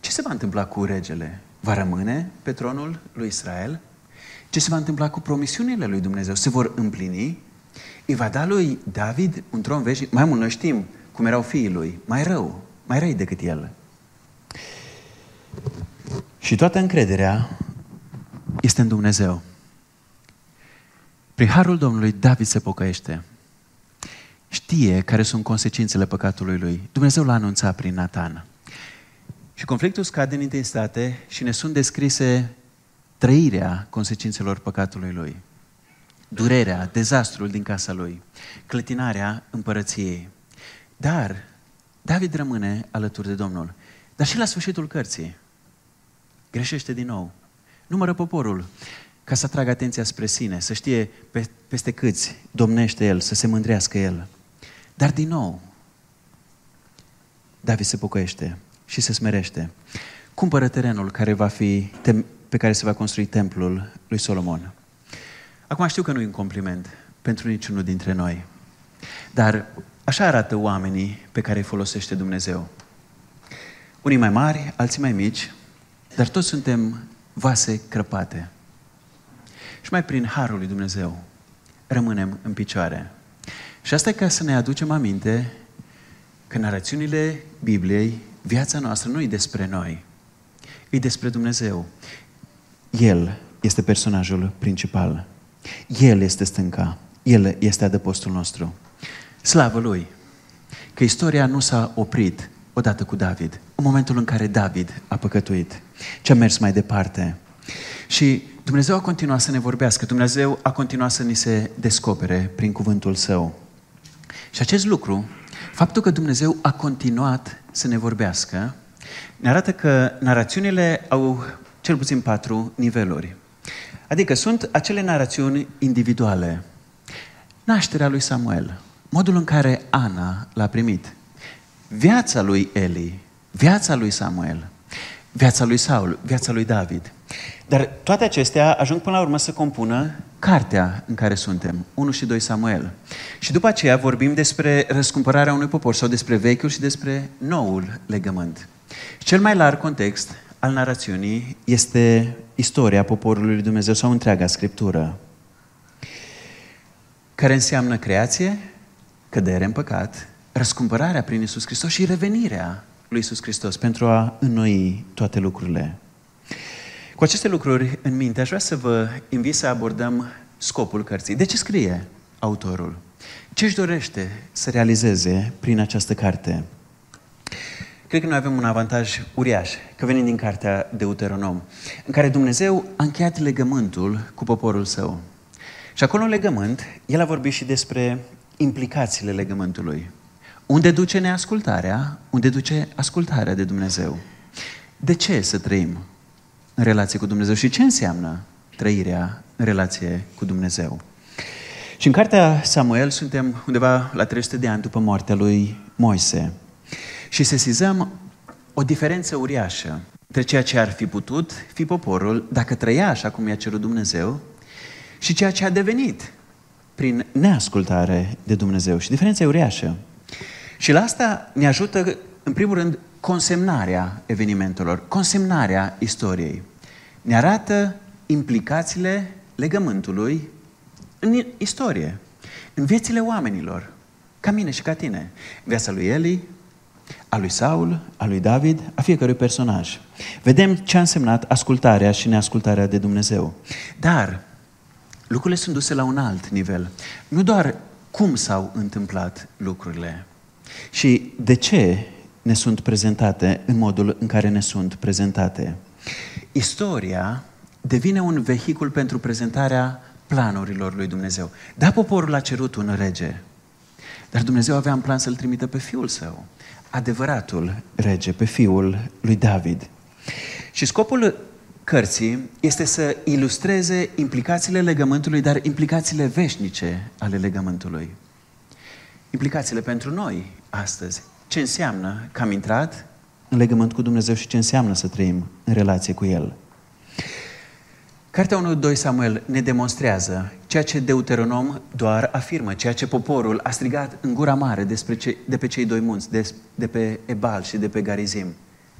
Ce se va întâmpla cu regele? Va rămâne pe tronul lui Israel? Ce se va întâmpla cu promisiunile lui Dumnezeu? Se vor împlini? Îi va da lui David un tron veșnic? Mai mult, noi știm cum erau fiii lui. Mai rău, mai răi decât el. Și toată încrederea este în Dumnezeu. Prin harul Domnului, David se pocăiește. Știe care sunt consecințele păcatului lui. Dumnezeu l-a anunțat prin Nathan. Și conflictul scade în intensitate și ne sunt descrise trăirea consecințelor păcatului lui. Durerea, dezastrul din casa lui, clătinarea împărăției. Dar David rămâne alături de Domnul. Dar și la sfârșitul cărții greșește din nou. Numără poporul ca să atragă atenția spre sine, să știe pe, peste câți domnește el, să se mândrească el. Dar din nou, David se pocăiește și se smerește. Cumpără terenul care va fi, pe care se va construi templul lui Solomon. Acum știu că nu e un compliment pentru niciunul dintre noi, dar așa arată oamenii pe care îi folosește Dumnezeu. Unii mai mari, alții mai mici, dar toți suntem vase crăpate. Și mai prin harul lui Dumnezeu rămânem în picioare. Și asta e ca să ne aducem aminte că narațiunile Bibliei, viața noastră nu e despre noi, e despre Dumnezeu. El este personajul principal. El este stânca. El este adăpostul nostru. Slavă Lui! Că istoria nu s-a oprit odată cu David, în momentul în care David a păcătuit, ce a mers mai departe. Și Dumnezeu a continuat să ne vorbească, Dumnezeu a continuat să ni se descopere prin cuvântul Său. Și acest lucru, faptul că Dumnezeu a continuat să ne vorbească, ne arată că narațiunile au cel puțin patru niveluri. Adică sunt acele narațiuni individuale. Nașterea lui Samuel, modul în care Ana l-a primit, viața lui Eli, viața lui Samuel, viața lui Saul, viața lui David. Dar toate acestea ajung până la urmă să compună cartea în care suntem, 1 și 2 Samuel. Și după aceea vorbim despre răscumpărarea unui popor sau despre vechiul și despre noul legământ. Cel mai larg context al narațiunii este istoria poporului lui Dumnezeu sau întreaga Scriptură, care înseamnă creație, cădere în păcat, răscumpărarea prin Isus Hristos și revenirea lui Isus Hristos pentru a înnoi toate lucrurile. Cu aceste lucruri în minte, aș vrea să vă invit să abordăm scopul cărții. De ce scrie autorul? Ce își dorește să realizeze prin această carte? Cred că noi avem un avantaj uriaș, că venim din cartea Deuteronom, în care Dumnezeu a încheiat legământul cu poporul său. Și acolo în legământ, el a vorbit și despre implicațiile legământului. Unde duce neascultarea, unde duce ascultarea de Dumnezeu. De ce să trăim în relație cu Dumnezeu și ce înseamnă trăirea în relație cu Dumnezeu? Și în cartea Samuel suntem undeva la 300 de ani după moartea lui Moise. Și sesizăm o diferență uriașă între ceea ce ar fi putut fi poporul dacă trăia așa cum i-a cerut Dumnezeu și ceea ce a devenit prin neascultare de Dumnezeu. Și diferența e uriașă. Și la asta ne ajută, în primul rând, consemnarea evenimentelor, consemnarea istoriei. Ne arată implicațiile legământului în istorie, în viețile oamenilor, ca mine și ca tine. Viața lui Eli, a lui Saul, a lui David, a fiecărui personaj. Vedem ce a însemnat ascultarea și neascultarea de Dumnezeu. Dar lucrurile sunt duse la un alt nivel. Nu doar cum s-au întâmplat lucrurile și de ce ne sunt prezentate în modul în care ne sunt prezentate. Istoria devine un vehicul pentru prezentarea planurilor lui Dumnezeu. Da, poporul a cerut un rege, dar Dumnezeu avea în plan să-l trimită pe fiul său, adevăratul rege, pe fiul lui David. Și scopul cărții este să ilustreze implicațiile legământului, dar implicațiile veșnice ale legământului. Implicațiile pentru noi astăzi. Ce înseamnă că am intrat în legământ cu Dumnezeu și ce înseamnă să trăim în relație cu El. Cartea 1-2 Samuel ne demonstrează ceea ce Deuteronom doar afirmă, ceea ce poporul a strigat în gura mare despre ce, de pe cei doi munți, de, de pe Ebal și de pe Garizim.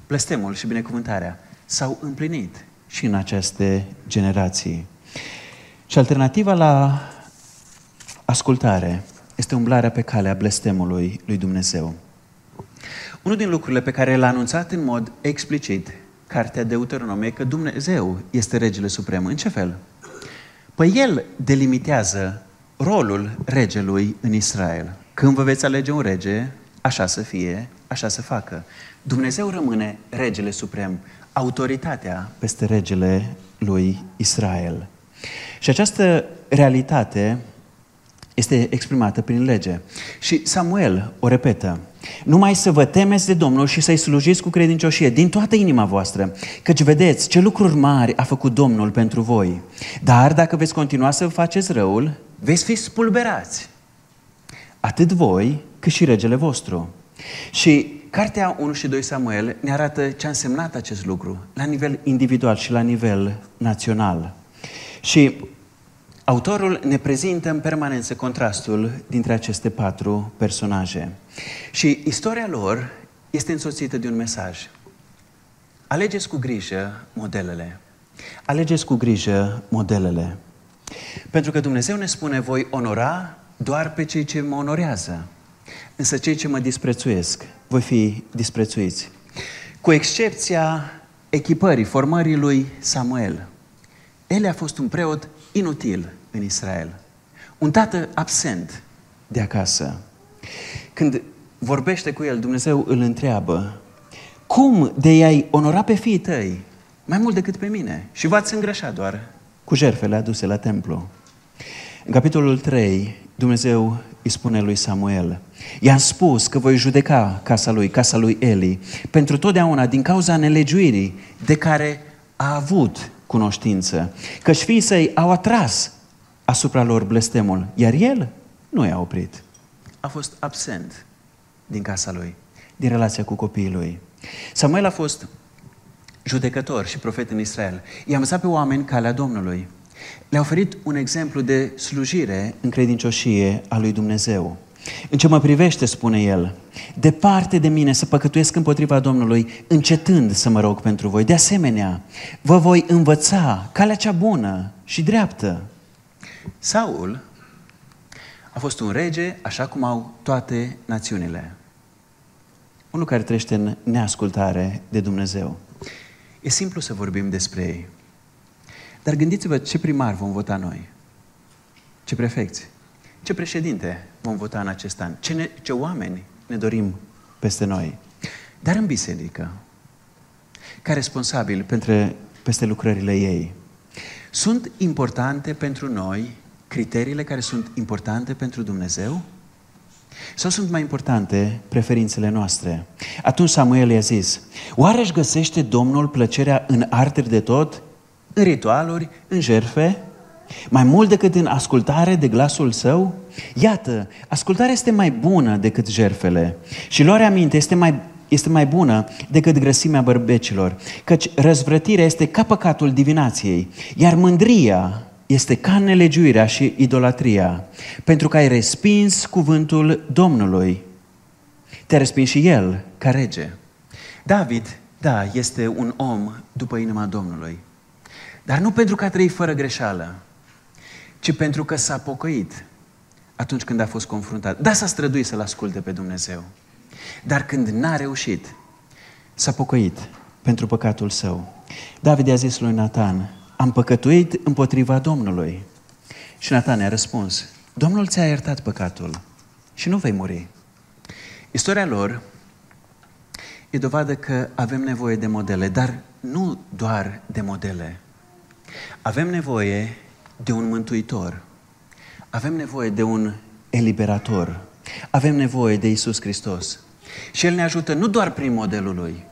Plăstemul și binecuvântarea s-au împlinit și în aceste generații. Și alternativa la ascultare este umblarea pe calea blestemului lui Dumnezeu. Unul din lucrurile pe care l-a anunțat în mod explicit cartea Deuteronomie că Dumnezeu este regele suprem. În ce fel? Păi El delimitează rolul regelui în Israel. Când vă veți alege un rege, așa să fie, așa să facă. Dumnezeu rămâne regele suprem, autoritatea peste regele lui Israel. Și această realitate este exprimată prin lege. Și Samuel o repetă. Numai să vă temeți de Domnul și să-i slujiți cu credincioșie din toată inima voastră, căci vedeți ce lucruri mari a făcut Domnul pentru voi. Dar dacă veți continua să faceți răul, veți fi spulberați. Atât voi, cât și regele vostru. Și Cartea 1 și 2 Samuel ne arată ce a însemnat acest lucru la nivel individual și la nivel național. Și Autorul ne prezintă în permanență contrastul dintre aceste patru personaje. Și istoria lor este însoțită de un mesaj. Alegeți cu grijă modelele. Alegeți cu grijă modelele. Pentru că Dumnezeu ne spune, voi onora doar pe cei ce mă onorează. Însă cei ce mă disprețuiesc, voi fi disprețuiți. Cu excepția echipării, formării lui Samuel. El a fost un preot inutil în Israel. Un tată absent de acasă. Când vorbește cu el, Dumnezeu îl întreabă, cum de i-ai onora pe fiii tăi mai mult decât pe mine? Și v-ați îngrășat doar cu jerfele aduse la templu. În capitolul 3, Dumnezeu îi spune lui Samuel, i-am spus că voi judeca casa lui, casa lui Eli, pentru totdeauna din cauza nelegiuirii de care a avut cunoștință, căci fiii săi au atras asupra lor blestemul, iar el nu i-a oprit. A fost absent din casa lui, din relația cu copiii lui. Samuel a fost judecător și profet în Israel. I-a învățat pe oameni calea Domnului. Le-a oferit un exemplu de slujire în credincioșie a lui Dumnezeu. În ce mă privește, spune el, departe de mine să păcătuiesc împotriva Domnului, încetând să mă rog pentru voi. De asemenea, vă voi învăța calea cea bună și dreaptă. Saul a fost un rege așa cum au toate națiunile. Unul care trăiește în neascultare de Dumnezeu. E simplu să vorbim despre ei. Dar gândiți-vă ce primar vom vota noi. Ce prefecți. Ce ce președinte vom vota în acest an, ce, ne, ce oameni ne dorim peste noi. Dar în biserică, ca responsabil pentru, peste lucrările ei, sunt importante pentru noi criteriile care sunt importante pentru Dumnezeu? Sau sunt mai importante preferințele noastre? Atunci Samuel i-a zis, oare își găsește Domnul plăcerea în arteri de tot? În ritualuri, în jerfe? Mai mult decât în ascultare de glasul său? Iată, ascultarea este mai bună decât jerfele și luarea minte este mai, este mai bună decât grăsimea bărbecilor, căci răzvrătirea este ca păcatul divinației, iar mândria este ca nelegiuirea și idolatria, pentru că ai respins cuvântul Domnului. Te-a respins și el, ca rege. David, da, este un om după inima Domnului. Dar nu pentru că a trăit fără greșeală, ci pentru că s-a pocăit atunci când a fost confruntat. Da, s-a străduit să-L asculte pe Dumnezeu. Dar când n-a reușit, s-a pocăit pentru păcatul său. David a zis lui Nathan, am păcătuit împotriva Domnului. Și Nathan a răspuns, Domnul ți-a iertat păcatul și nu vei muri. Istoria lor e dovadă că avem nevoie de modele, dar nu doar de modele. Avem nevoie de un mântuitor. Avem nevoie de un eliberator. Avem nevoie de Isus Hristos. Și El ne ajută nu doar prin modelul Lui,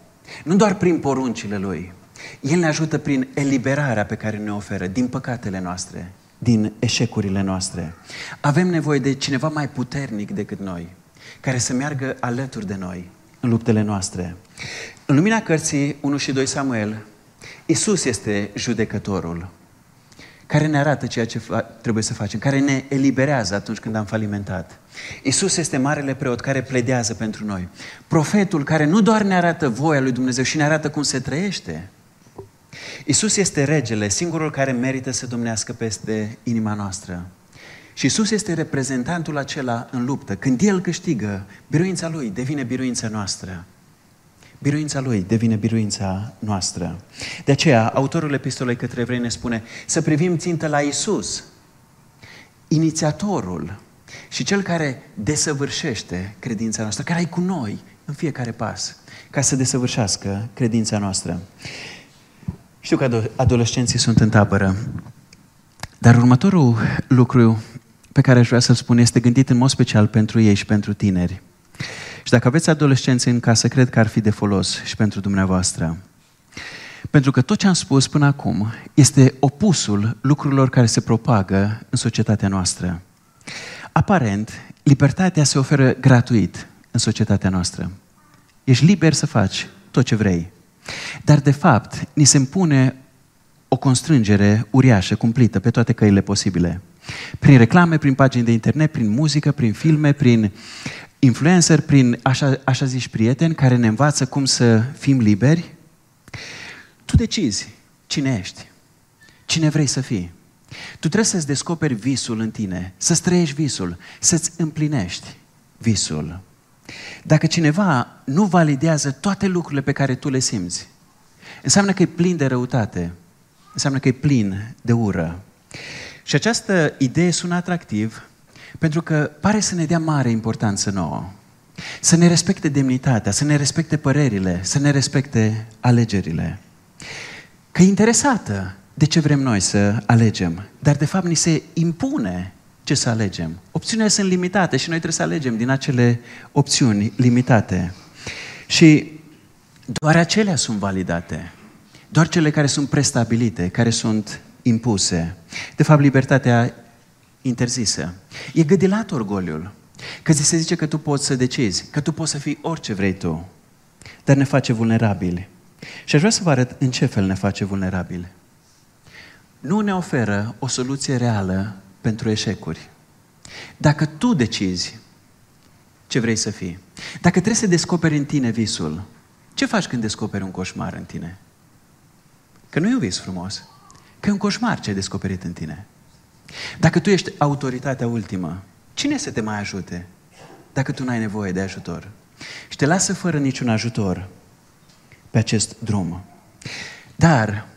nu doar prin poruncile Lui, el ne ajută prin eliberarea pe care ne oferă din păcatele noastre, din eșecurile noastre. Avem nevoie de cineva mai puternic decât noi, care să meargă alături de noi în luptele noastre. În lumina cărții 1 și 2 Samuel, Isus este judecătorul care ne arată ceea ce trebuie să facem, care ne eliberează atunci când am falimentat. Isus este marele preot care pledează pentru noi. Profetul care nu doar ne arată voia lui Dumnezeu și ne arată cum se trăiește, Isus este regele, singurul care merită să domnească peste inima noastră. Și Isus este reprezentantul acela în luptă. Când El câștigă, biruința Lui devine biruința noastră. Biruința Lui devine biruința noastră. De aceea, autorul epistolei către evrei ne spune să privim țintă la Isus, inițiatorul și cel care desăvârșește credința noastră, care e cu noi în fiecare pas, ca să desăvârșească credința noastră. Știu că adolescenții sunt în tabără, dar următorul lucru pe care aș vrea să-l spun este gândit în mod special pentru ei și pentru tineri. Și dacă aveți adolescenți în casă, cred că ar fi de folos și pentru dumneavoastră. Pentru că tot ce am spus până acum este opusul lucrurilor care se propagă în societatea noastră. Aparent, libertatea se oferă gratuit în societatea noastră. Ești liber să faci tot ce vrei. Dar, de fapt, ni se impune o constrângere uriașă, cumplită, pe toate căile posibile. Prin reclame, prin pagini de internet, prin muzică, prin filme, prin influencer, prin așa, așa zici prieteni care ne învață cum să fim liberi. Tu decizi cine ești, cine vrei să fii. Tu trebuie să-ți descoperi visul în tine, să-ți trăiești visul, să-ți împlinești visul. Dacă cineva nu validează toate lucrurile pe care tu le simți, înseamnă că e plin de răutate, înseamnă că e plin de ură. Și această idee sună atractiv pentru că pare să ne dea mare importanță nouă. Să ne respecte demnitatea, să ne respecte părerile, să ne respecte alegerile. Că e interesată de ce vrem noi să alegem, dar de fapt ni se impune ce să alegem. Opțiunile sunt limitate și noi trebuie să alegem din acele opțiuni limitate. Și doar acelea sunt validate. Doar cele care sunt prestabilite, care sunt impuse. De fapt, libertatea interzisă. E gădilat orgoliul. Că ți se zice că tu poți să decizi, că tu poți să fii orice vrei tu, dar ne face vulnerabili. Și aș vrea să vă arăt în ce fel ne face vulnerabili. Nu ne oferă o soluție reală pentru eșecuri. Dacă tu decizi ce vrei să fii, dacă trebuie să descoperi în tine visul, ce faci când descoperi un coșmar în tine? Că nu e un vis frumos, că e un coșmar ce ai descoperit în tine. Dacă tu ești autoritatea ultimă, cine să te mai ajute dacă tu n-ai nevoie de ajutor? Și te lasă fără niciun ajutor pe acest drum. Dar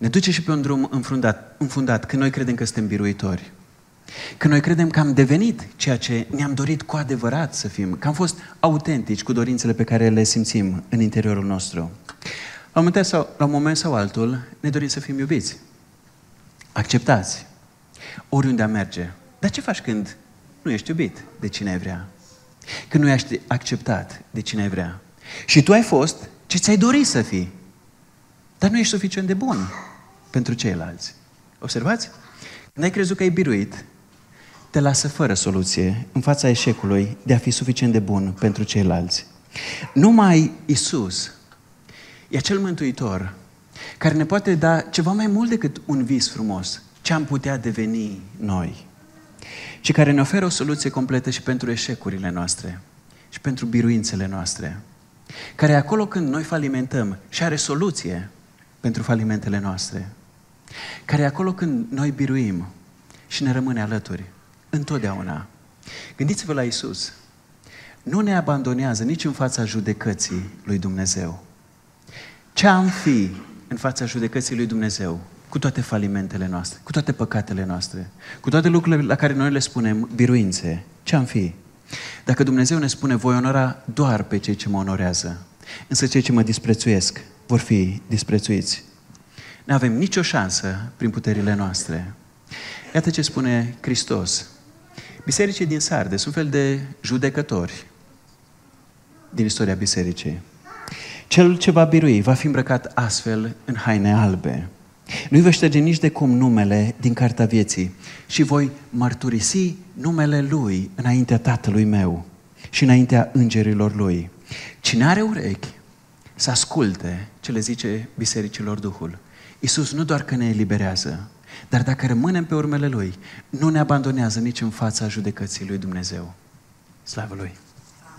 ne duce și pe un drum înfundat, înfundat când noi credem că suntem biruitori. Când noi credem că am devenit ceea ce ne-am dorit cu adevărat să fim, că am fost autentici cu dorințele pe care le simțim în interiorul nostru. La un moment sau, la un moment sau altul ne dorim să fim iubiți, acceptați, oriunde am merge. Dar ce faci când nu ești iubit de cine ai vrea? Când nu ești acceptat de cine ai vrea? Și tu ai fost ce ți-ai dorit să fii, dar nu ești suficient de bun pentru ceilalți. Observați? Când ai crezut că ai biruit, te lasă fără soluție în fața eșecului de a fi suficient de bun pentru ceilalți. Numai Isus e acel mântuitor care ne poate da ceva mai mult decât un vis frumos, ce am putea deveni noi. Și care ne oferă o soluție completă și pentru eșecurile noastre și pentru biruințele noastre. Care acolo când noi falimentăm și are soluție pentru falimentele noastre. Care acolo când noi biruim și ne rămâne alături, întotdeauna. Gândiți-vă la Isus. Nu ne abandonează nici în fața judecății lui Dumnezeu. Ce am fi în fața judecății lui Dumnezeu? Cu toate falimentele noastre, cu toate păcatele noastre, cu toate lucrurile la care noi le spunem biruințe. Ce am fi? Dacă Dumnezeu ne spune, voi onora doar pe cei ce mă onorează, însă cei ce mă disprețuiesc vor fi disprețuiți. Nu avem nicio șansă prin puterile noastre. Iată ce spune Hristos. Bisericii din Sarde sunt fel de judecători din istoria bisericii. Cel ce va birui va fi îmbrăcat astfel în haine albe. Nu-i vă șterge nici de cum numele din cartea vieții și voi mărturisi numele Lui înaintea Tatălui meu și înaintea îngerilor Lui. Cine are urechi să asculte ce le zice bisericilor Duhul. Iisus nu doar că ne eliberează, dar dacă rămânem pe urmele Lui, nu ne abandonează nici în fața judecății Lui Dumnezeu. Slavă Lui!